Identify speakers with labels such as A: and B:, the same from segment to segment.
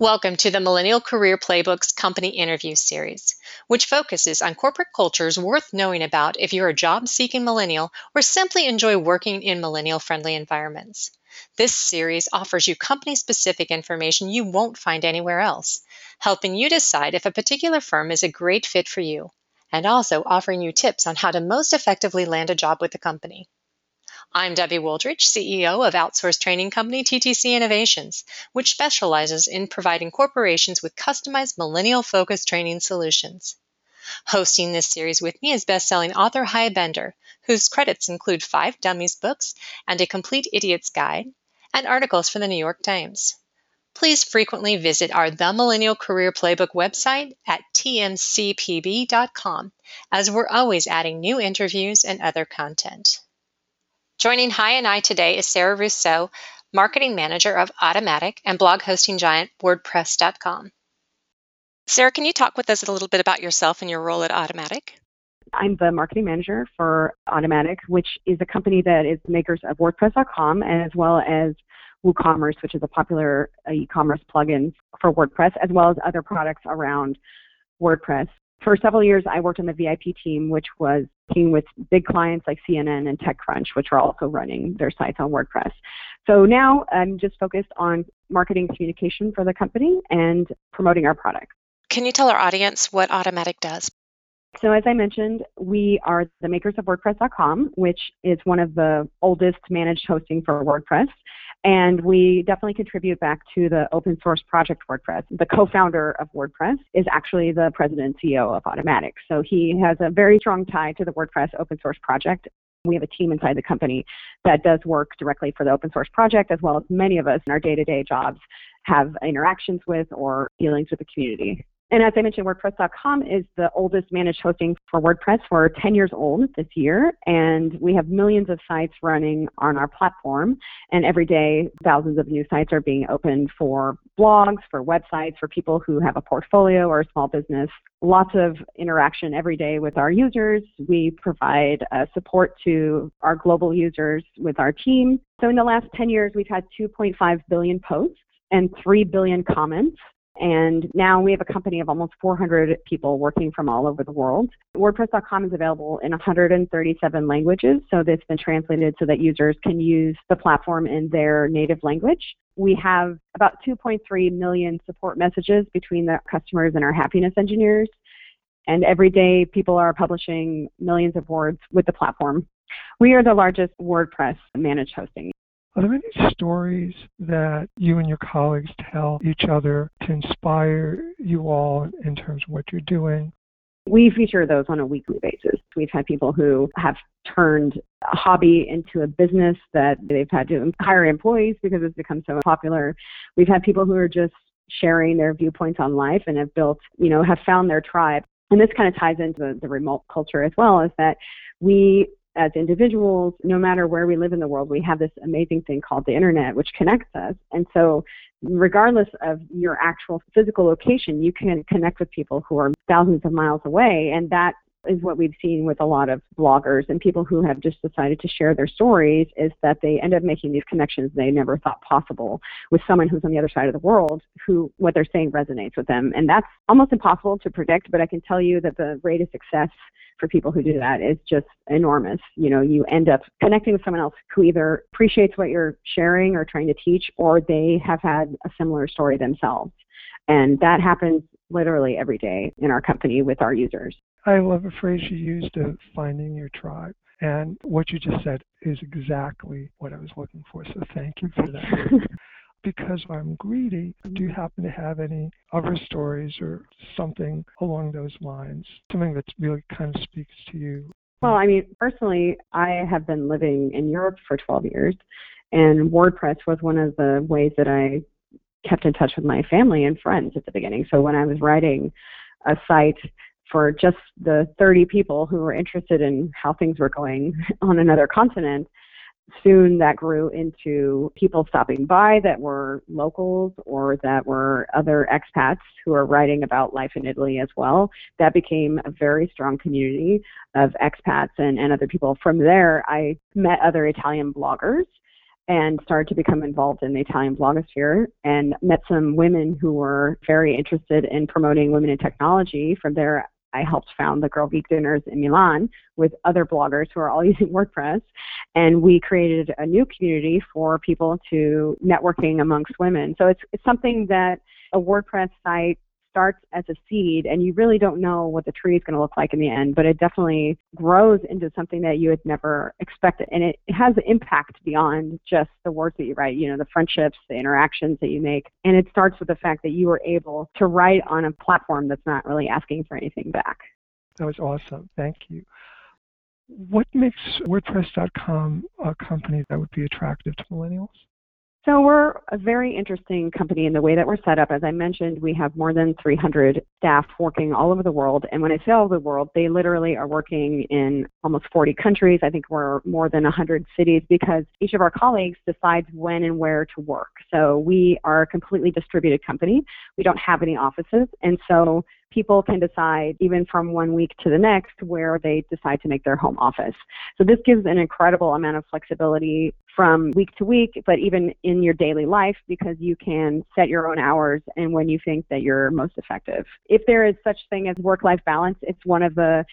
A: Welcome to the Millennial Career Playbooks Company Interview Series, which focuses on corporate cultures worth knowing about if you're a job seeking millennial or simply enjoy working in millennial friendly environments. This series offers you company specific information you won't find anywhere else, helping you decide if a particular firm is a great fit for you, and also offering you tips on how to most effectively land a job with the company. I'm Debbie Wooldridge, CEO of outsourced training company TTC Innovations, which specializes in providing corporations with customized millennial focused training solutions. Hosting this series with me is best-selling author Hy Bender, whose credits include five Dummies books and a complete idiot's guide, and articles for the New York Times. Please frequently visit our The Millennial Career Playbook website at tmcpb.com, as we're always adding new interviews and other content. Joining Hy and I today is Sara Rosso, Marketing Manager of Automattic and blog hosting giant WordPress.com. Sarah, can you talk with us a little bit about yourself and your role at Automattic?
B: I'm the marketing manager for Automattic, which is a company that is makers of WordPress.com as well as WooCommerce, which is a popular uh, e-commerce plugin for WordPress, as well as other products around WordPress. For several years, I worked on the VIP team, which was working with big clients like CNN and TechCrunch, which are also running their sites on WordPress. So now I'm just focused on marketing communication for the company and promoting our product.
A: Can you tell our audience what Automattic does?
B: So, as I mentioned, we are the makers of WordPress.com, which is one of the oldest managed hosting for WordPress. And we definitely contribute back to the open source project WordPress. The co founder of WordPress is actually the president and CEO of Automattic. So he has a very strong tie to the WordPress open source project. We have a team inside the company that does work directly for the open source project, as well as many of us in our day to day jobs have interactions with or dealings with the community. And as I mentioned, WordPress.com is the oldest managed hosting for WordPress. We're 10 years old this year, and we have millions of sites running on our platform. And every day, thousands of new sites are being opened for blogs, for websites, for people who have a portfolio or a small business. Lots of interaction every day with our users. We provide uh, support to our global users with our team. So in the last 10 years, we've had 2.5 billion posts and 3 billion comments and now we have a company of almost 400 people working from all over the world. WordPress.com is available in 137 languages, so it's been translated so that users can use the platform in their native language. We have about 2.3 million support messages between the customers and our happiness engineers. And every day, people are publishing millions of words with the platform. We are the largest WordPress managed hosting.
C: Are there any stories that you and your colleagues tell each other to inspire you all in terms of what you're doing?
B: We feature those on a weekly basis. We've had people who have turned a hobby into a business that they've had to hire employees because it's become so popular. We've had people who are just sharing their viewpoints on life and have built, you know, have found their tribe. And this kind of ties into the, the remote culture as well, is that we as individuals, no matter where we live in the world, we have this amazing thing called the internet, which connects us. And so, regardless of your actual physical location, you can connect with people who are thousands of miles away. And that is what we've seen with a lot of bloggers and people who have just decided to share their stories is that they end up making these connections they never thought possible with someone who's on the other side of the world who what they're saying resonates with them. And that's almost impossible to predict but i can tell you that the rate of success for people who do that is just enormous. You know you end up connecting with someone else who either appreciates what you're sharing or trying to teach or they have had a similar story themselves. And that happens literally every day in our company with our users
C: I love a phrase you used of finding your tribe. And what you just said is exactly what I was looking for. So thank you for that. because I'm greedy, do you happen to have any other stories or something along those lines? Something that really kind of speaks to you?
B: Well, I mean, personally, I have been living in Europe for 12 years, and WordPress was one of the ways that I kept in touch with my family and friends at the beginning. So when I was writing a site for just the 30 people who were interested in how things were going on another continent, soon that grew into people stopping by that were locals or that were other expats who are writing about life in Italy as well. That became a very strong community of expats and, and other people. From there, I met other Italian bloggers and started to become involved in the Italian blogosphere and met some women who were very interested in promoting women in technology. From there, I helped found the Girl Geek Dinners in Milan with other bloggers who are all using WordPress. And we created a new community for people to networking amongst women. So it's, it's something that a WordPress site starts as a seed and you really don't know what the tree is going to look like in the end, but it definitely grows into something that you had never expected. And it has an impact beyond just the words that you write, you know, the friendships, the interactions that you make. And it starts with the fact that you were able to write on a platform that's not really asking for anything back.
C: That was awesome. Thank you. What makes WordPress.com a company that would be attractive to millennials?
B: So we're a very interesting company in the way that we're set up. As I mentioned, we have more than 300 staff working all over the world. And when I say all over the world, they literally are working in almost 40 countries. I think we're more than 100 cities because each of our colleagues decides when and where to work. So we are a completely distributed company. We don't have any offices. And so people can decide even from one week to the next where they decide to make their home office. So this gives an incredible amount of flexibility from week to week, but even in your daily life because you can set your own hours and when you think that you're most effective. If there is such thing as work-life balance, it's one of the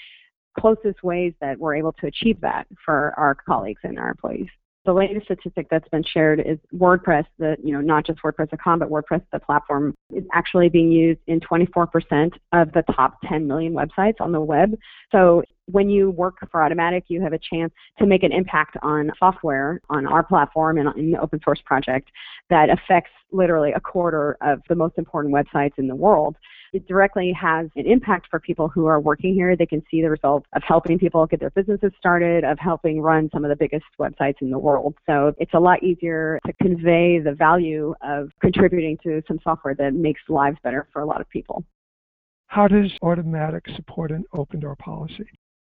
B: closest ways that we're able to achieve that for our colleagues and our employees the latest statistic that's been shared is WordPress, the you know not just WordPress.com, but WordPress, the platform, is actually being used in 24% of the top 10 million websites on the web. So when you work for Automattic, you have a chance to make an impact on software on our platform and in the open source project that affects literally a quarter of the most important websites in the world. It directly has an impact for people who are working here. They can see the results of helping people get their businesses started, of helping run some of the biggest websites in the world. So it's a lot easier to convey the value of contributing to some software that makes lives better for a lot of people.
C: How does Automattic support an open door policy?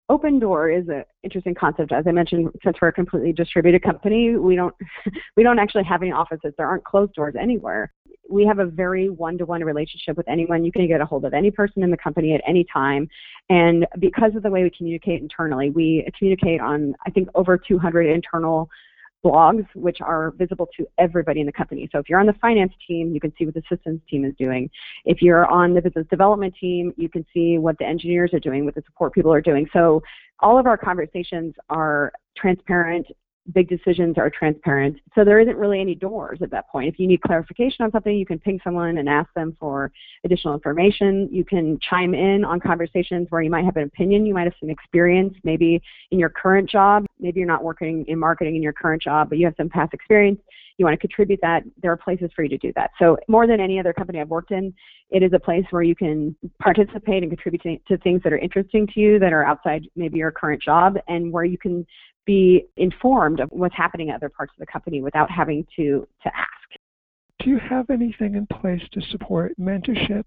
B: open door is an interesting concept. As I mentioned, since we're a completely distributed company, we don't we don't actually have any offices. There aren't closed doors anywhere. We have a very one-to-one relationship with anyone. You can get a hold of any person in the company at any time. And because of the way we communicate internally, we communicate on I think over 200 internal blogs, which are visible to everybody in the company. So if you're on the finance team, you can see what the systems team is doing. If you're on the business development team, you can see what the engineers are doing, what the support people are doing. So all of our conversations are transparent big decisions are transparent. So there isn't really any doors at that point. If you need clarification on something, you can ping someone and ask them for additional information. You can chime in on conversations where you might have an opinion, you might have some experience, maybe in your current job. Maybe you're not working in marketing in your current job, but you have some past experience. You want to contribute that. There are places for you to do that. So more than any other company I've worked in, it is a place where you can participate and contribute to, things that are interesting to you that are outside maybe your current job and where you can be informed of what's happening at other parts of the company without having to, to ask.
C: Do you have anything in place to support mentorship?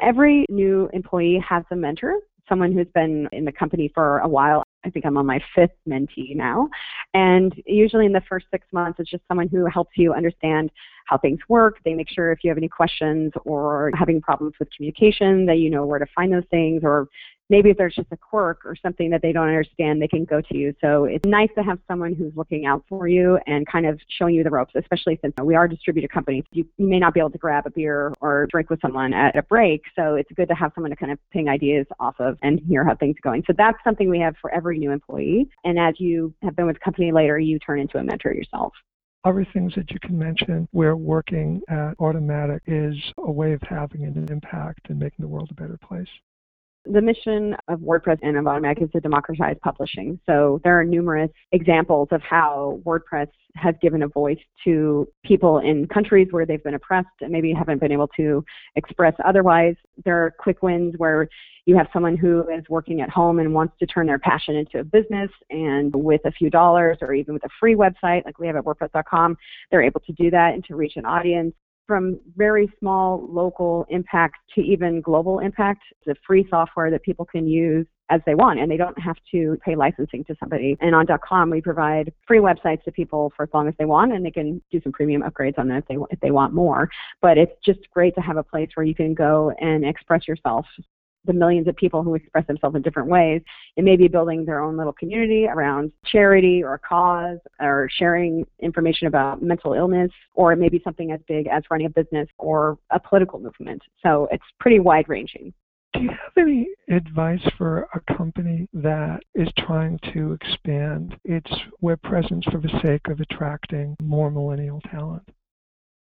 B: Every new employee has a mentor, someone who's been in the company for a while. I think I'm on my fifth mentee now. And usually in the first six months, it's just someone who helps you understand how things work. They make sure if you have any questions or having problems with communication that you know where to find those things or maybe if there's just a quirk or something that they don't understand, they can go to you. So it's nice to have someone who's looking out for you and kind of showing you the ropes, especially since we are a distributed company. You, you may not be able to grab a beer or drink with someone at a break, so it's good to have someone to kind of ping ideas off of and hear how things are going. So that's something we have for every new employee. And as you have been with the company later, you turn into a mentor yourself
C: other things that you can mention where working at Automattic is a way of having an impact and making the world a better place?
B: The mission of WordPress and of Automattic is to democratize publishing. So there are numerous examples of how WordPress has given a voice to people in countries where they've been oppressed and maybe haven't been able to express otherwise. There are quick wins where you have someone who is working at home and wants to turn their passion into a business and with a few dollars or even with a free website like we have at wordpress.com, they're able to do that and to reach an audience from very small local impact to even global impact. It's a free software that people can use as they want and they don't have to pay licensing to somebody. And on .com we provide free websites to people for as long as they want and they can do some premium upgrades on them if they if they want more. But it's just great to have a place where you can go and express yourself the millions of people who express themselves in different ways. It may be building their own little community around charity or a cause or sharing information about mental illness, or it may be something as big as running a business or a political movement. So it's pretty wide ranging.
C: Do you have any advice for a company that is trying to expand its web presence for the sake of attracting more millennial talent?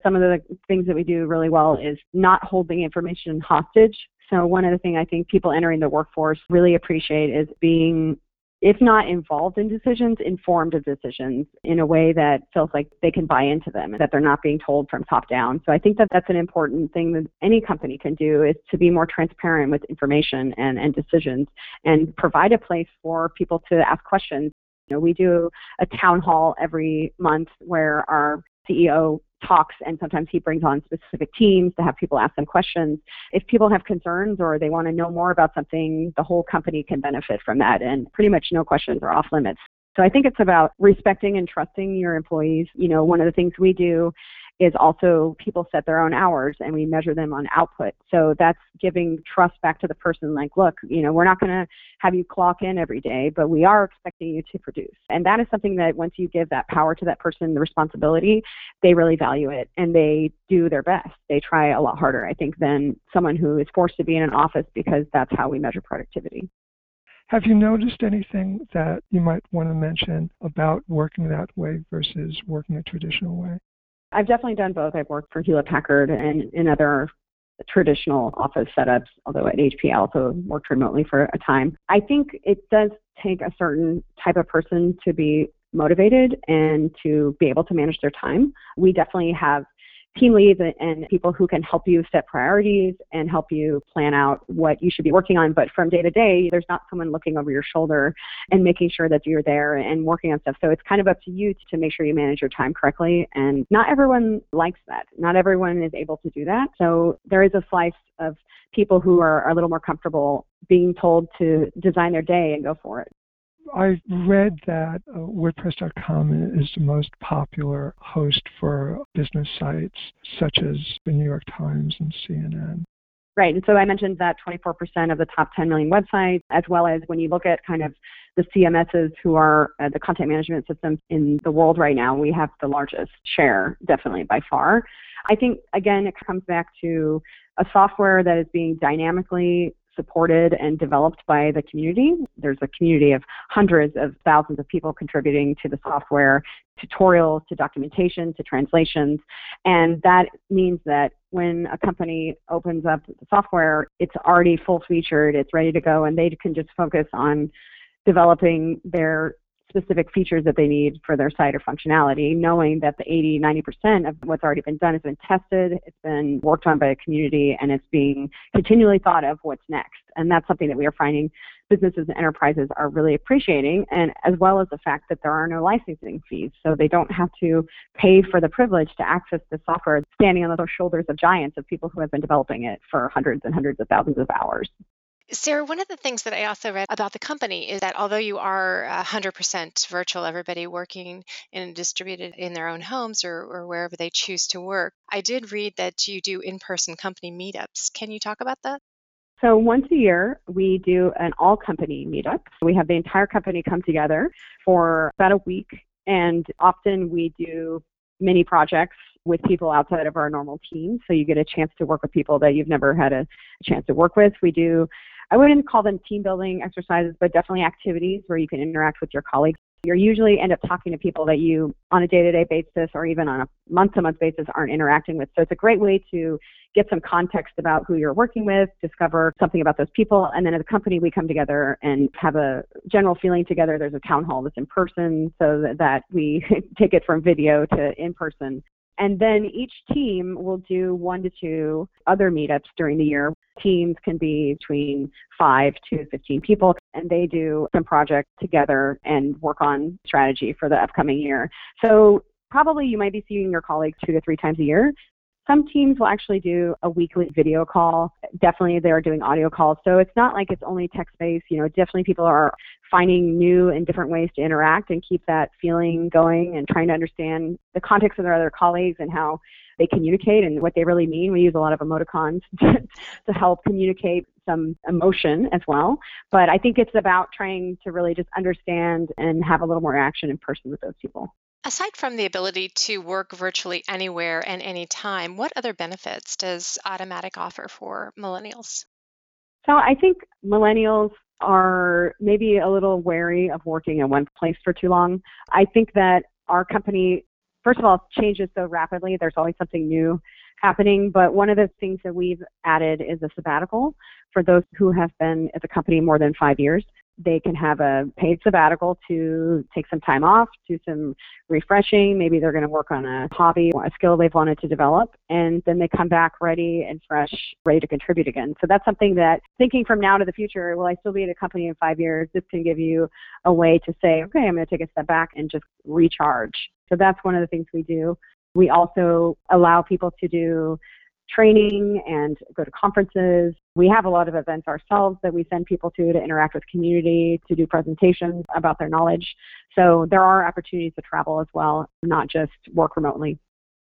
B: Some of the things that we do really well is not holding information hostage. So one of the things I think people entering the workforce really appreciate is being if not involved in decisions, informed of decisions in a way that feels like they can buy into them, and that they're not being told from top down. So I think that that's an important thing that any company can do is to be more transparent with information and, and decisions and provide a place for people to ask questions. You know, we do a town hall every month where our CEO talks and sometimes he brings on specific teams to have people ask them questions. If people have concerns or they want to know more about something, the whole company can benefit from that and pretty much no questions are off limits. So I think it's about respecting and trusting your employees. You know, one of the things we do is also people set their own hours and we measure them on output. So that's giving trust back to the person like, look, you know, we're not going to have you clock in every day, but we are expecting you to produce. And that is something that once you give that power to that person, the responsibility, they really value it and they do their best. They try a lot harder, I think, than someone who is forced to be in an office because that's how we measure productivity.
C: Have you noticed anything that you might want to mention about working that way versus working a traditional way?
B: I've definitely done both. I've worked for Hewlett Packard and in other traditional office setups, although at HP I also worked remotely for a time. I think it does take a certain type of person to be motivated and to be able to manage their time. We definitely have team leads and people who can help you set priorities and help you plan out what you should be working on. But from day to day, there's not someone looking over your shoulder and making sure that you're there and working on stuff. So it's kind of up to you to make sure you manage your time correctly. And not everyone likes that. Not everyone is able to do that. So there is a slice of people who are, are a little more comfortable being told to design their day and go for it.
C: I read that uh, WordPress.com is the most popular host for business sites such as the New York Times and CNN.
B: Right, and so I mentioned that 24% of the top 10 million websites, as well as when you look at kind of the CMSs who are uh, the content management systems in the world right now, we have the largest share, definitely by far. I think, again, it comes back to a software that is being dynamically supported and developed by the community. There's a community of hundreds of thousands of people contributing to the software, tutorials, to documentation, to translations. And that means that when a company opens up the software, it's already full featured, it's ready to go, and they can just focus on developing their specific features that they need for their site or functionality, knowing that the 80, 90% of what's already been done has been tested, it's been worked on by a community, and it's being continually thought of what's next. And that's something that we are finding businesses and enterprises are really appreciating, and as well as the fact that there are no licensing fees. So they don't have to pay for the privilege to access the software standing on the shoulders of giants of people who have been developing it for hundreds and hundreds of thousands of hours.
A: Sara, one of the things that I also read about the company is that although you are 100% virtual, everybody working and distributed in their own homes or, or wherever they choose to work, I did read that you do in person company meetups. Can you talk about that?
B: So once a year, we do an all company meetup. We have the entire company come together for about a week, and often we do mini projects with people outside of our normal team. So you get a chance to work with people that you've never had a, a chance to work with. We do I wouldn't call them team building exercises, but definitely activities where you can interact with your colleagues. You usually end up talking to people that you, on a day to day basis or even on a month to month basis, aren't interacting with. So it's a great way to get some context about who you're working with, discover something about those people, and then as a company, we come together and have a general feeling together. There's a town hall that's in person so that, that we take it from video to in person. And then each team will do one to two other meetups during the year. Teams can be between five to 15 people, and they do some projects together and work on strategy for the upcoming year. So probably you might be seeing your colleagues two to three times a year. Some teams will actually do a weekly video call. Definitely they're doing audio calls. So it's not like it's only text based. You know, definitely people are finding new and different ways to interact and keep that feeling going and trying to understand the context of their other colleagues and how they communicate and what they really mean. We use a lot of emoticons to, to help communicate some emotion as well. But I think it's about trying to really just understand and have a little more action in person with those people.
A: Aside from the ability to work virtually anywhere and anytime, what other benefits does Automattic offer for millennials?
B: So I think millennials are maybe a little wary of working in one place for too long. I think that our company, first of all, changes so rapidly. There's always something new happening. But one of the things that we've added is a sabbatical for those who have been at the company more than five years they can have a paid sabbatical to take some time off, do some refreshing. Maybe they're going to work on a hobby, a skill they've wanted to develop, and then they come back ready and fresh, ready to contribute again. So that's something that thinking from now to the future, will I still be at a company in five years? This can give you a way to say, okay, I'm going to take a step back and just recharge. So that's one of the things we do. We also allow people to do training and go to conferences. We have a lot of events ourselves that we send people to to interact with community, to do presentations about their knowledge. So there are opportunities to travel as well, not just work remotely.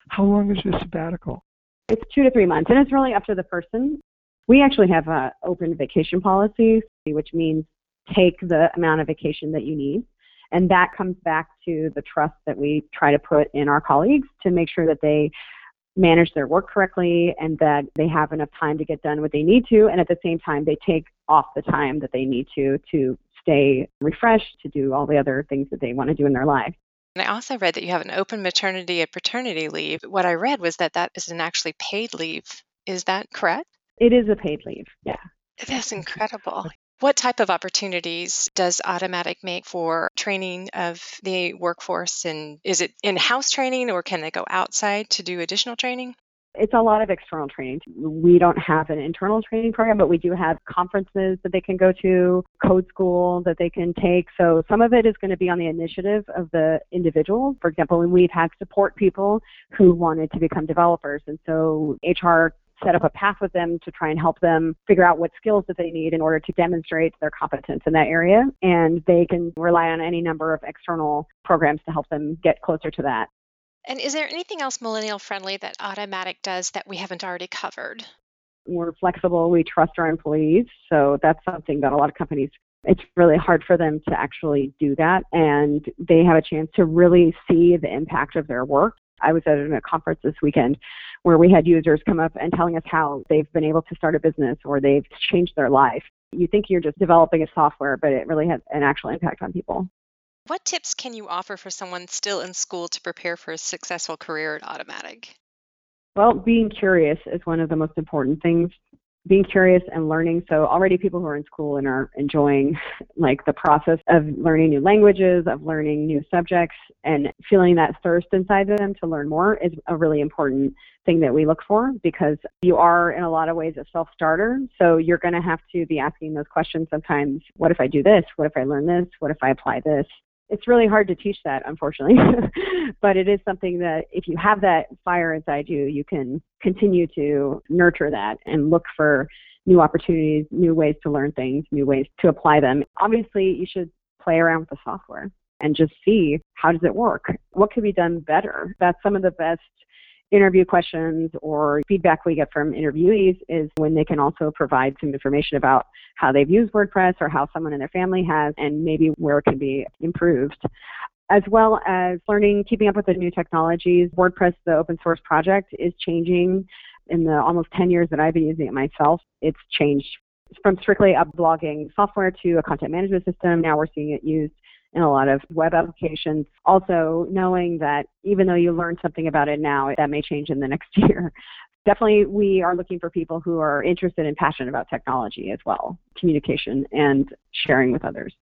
C: How long is your sabbatical?
B: It's two to three months, and it's really up to the person. We actually have an open vacation policy, which means take the amount of vacation that you need. And that comes back to the trust that we try to put in our colleagues to make sure that they manage their work correctly and that they have enough time to get done what they need to and at the same time they take off the time that they need to to stay refreshed to do all the other things that they want to do in their life
A: and I also read that you have an open maternity and paternity leave. What I read was that that is an actually paid leave. Is that correct?
B: It is a paid leave, yeah.
A: That's incredible. What type of opportunities does Automattic make for training of the workforce? And is it in house training or can they go outside to do additional training?
B: It's a lot of external training. We don't have an internal training program, but we do have conferences that they can go to, code school that they can take. So some of it is going to be on the initiative of the individual. For example, we've had support people who wanted to become developers. And so HR set up a path with them to try and help them figure out what skills that they need in order to demonstrate their competence in that area. And they can rely on any number of external programs to help them get closer to that.
A: And is there anything else millennial friendly that Automattic does that we haven't already covered?
B: We're flexible. We trust our employees. So that's something that a lot of companies it's really hard for them to actually do that and they have a chance to really see the impact of their work I was at a conference this weekend where we had users come up and telling us how they've been able to start a business or they've changed their life. You think you're just developing a software, but it really has an actual impact on people.
A: What tips can you offer for someone still in school to prepare for a successful career at Automattic?
B: Well, being curious is one of the most important things being curious and learning. So already people who are in school and are enjoying like the process of learning new languages, of learning new subjects and feeling that thirst inside of them to learn more is a really important thing that we look for because you are in a lot of ways a self-starter. So you're going to have to be asking those questions sometimes. What if I do this? What if I learn this? What if I apply this? It's really hard to teach that unfortunately. But it is something that if you have that fire inside you you can continue to nurture that and look for new opportunities new ways to learn things new ways to apply them. Obviously you should play around with the software and just see how does it work? What could be done better? That's some of the best interview questions or feedback we get from interviewees is when they can also provide some information about how they've used WordPress or how someone in their family has and maybe where it can be improved as well as learning, keeping up with the new technologies. WordPress, the open source project, is changing. In the almost 10 years that I've been using it myself, it's changed from strictly a blogging software to a content management system. Now we're seeing it used in a lot of web applications. Also, knowing that even though you learn something about it now, that may change in the next year. Definitely, we are looking for people who are interested and passionate about technology as well, communication and sharing with others.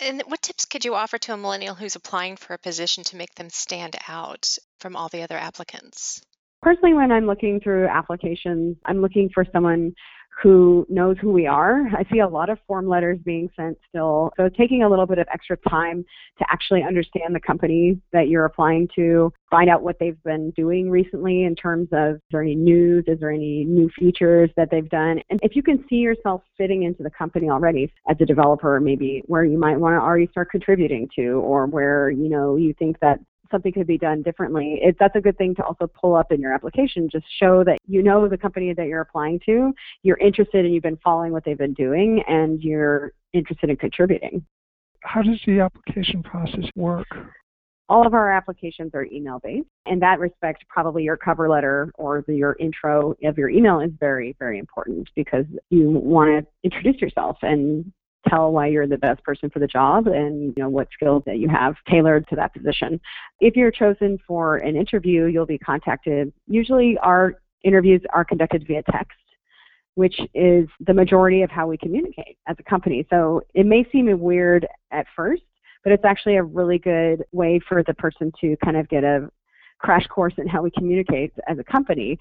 A: And what tips could you offer to a millennial who's applying for a position to make them stand out from all the other applicants?
B: Personally, when I'm looking through applications, I'm looking for someone who knows who we are. I see a lot of form letters being sent still. So taking a little bit of extra time to actually understand the company that you're applying to, find out what they've been doing recently in terms of is there any news, is there any new features that they've done. And if you can see yourself fitting into the company already as a developer, maybe where you might want to already start contributing to or where, you know, you think that something could be done differently. It, that's a good thing to also pull up in your application. Just show that you know the company that you're applying to, you're interested and you've been following what they've been doing, and you're interested in contributing.
C: How does the application process work?
B: All of our applications are email based. In that respect, probably your cover letter or the, your intro of your email is very, very important because you want to introduce yourself and tell why you're the best person for the job and you know what skills that you have tailored to that position. If you're chosen for an interview, you'll be contacted. Usually our interviews are conducted via text which is the majority of how we communicate as a company. So it may seem weird at first, but it's actually a really good way for the person to kind of get a crash course in how we communicate as a company.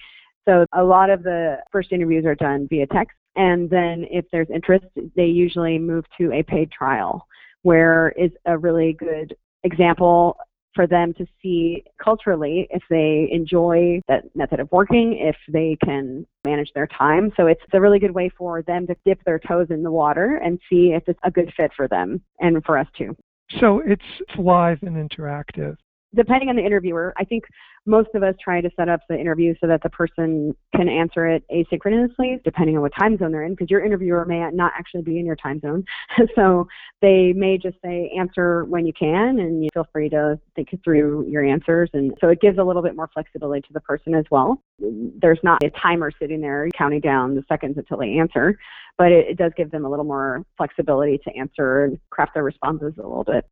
B: So a lot of the first interviews are done via text, and then if there's interest, they usually move to a paid trial, where is a really good example for them to see culturally if they enjoy that method of working, if they can manage their time. So it's a really good way for them to dip their toes in the water and see if it's a good fit for them and for us too.
C: So it's live and interactive.
B: Depending on the interviewer, I think most of us try to set up the interview so that the person can answer it asynchronously, depending on what time zone they're in, because your interviewer may not actually be in your time zone. so they may just say answer when you can, and you feel free to think through your answers. And so it gives a little bit more flexibility to the person as well. There's not a timer sitting there counting down the seconds until they answer, but it, it does give them a little more flexibility to answer and craft their responses a little bit.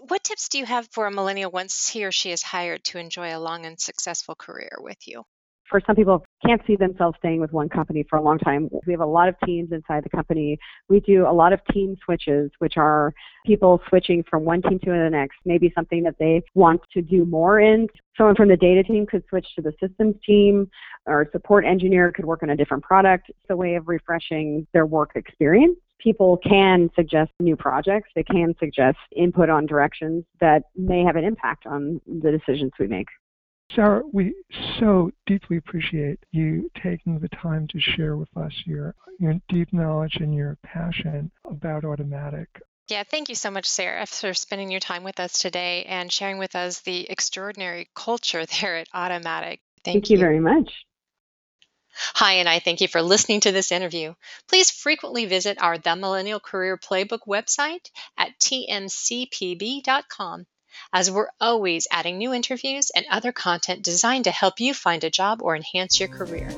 A: What tips do you have for a millennial once he or she is hired to enjoy a long and successful career with you?
B: For some people can't see themselves staying with one company for a long time. We have a lot of teams inside the company. We do a lot of team switches, which are people switching from one team to the next, maybe something that they want to do more in. Someone from the data team could switch to the systems team, or support engineer could work on a different product. It's a way of refreshing their work experience people can suggest new projects. They can suggest input on directions that may have an impact on the decisions we make.
C: Sara, we so deeply appreciate you taking the time to share with us your, your deep knowledge and your passion about Automattic.
A: Yeah, thank you so much, Sara, for spending your time with us today and sharing with us the extraordinary culture there at Automattic.
B: Thank, thank you. you very much.
A: Hy, and I thank you for listening to this interview. Please frequently visit our The Millennial Career Playbook website at tmcpb.com, as we're always adding new interviews and other content designed to help you find a job or enhance your career.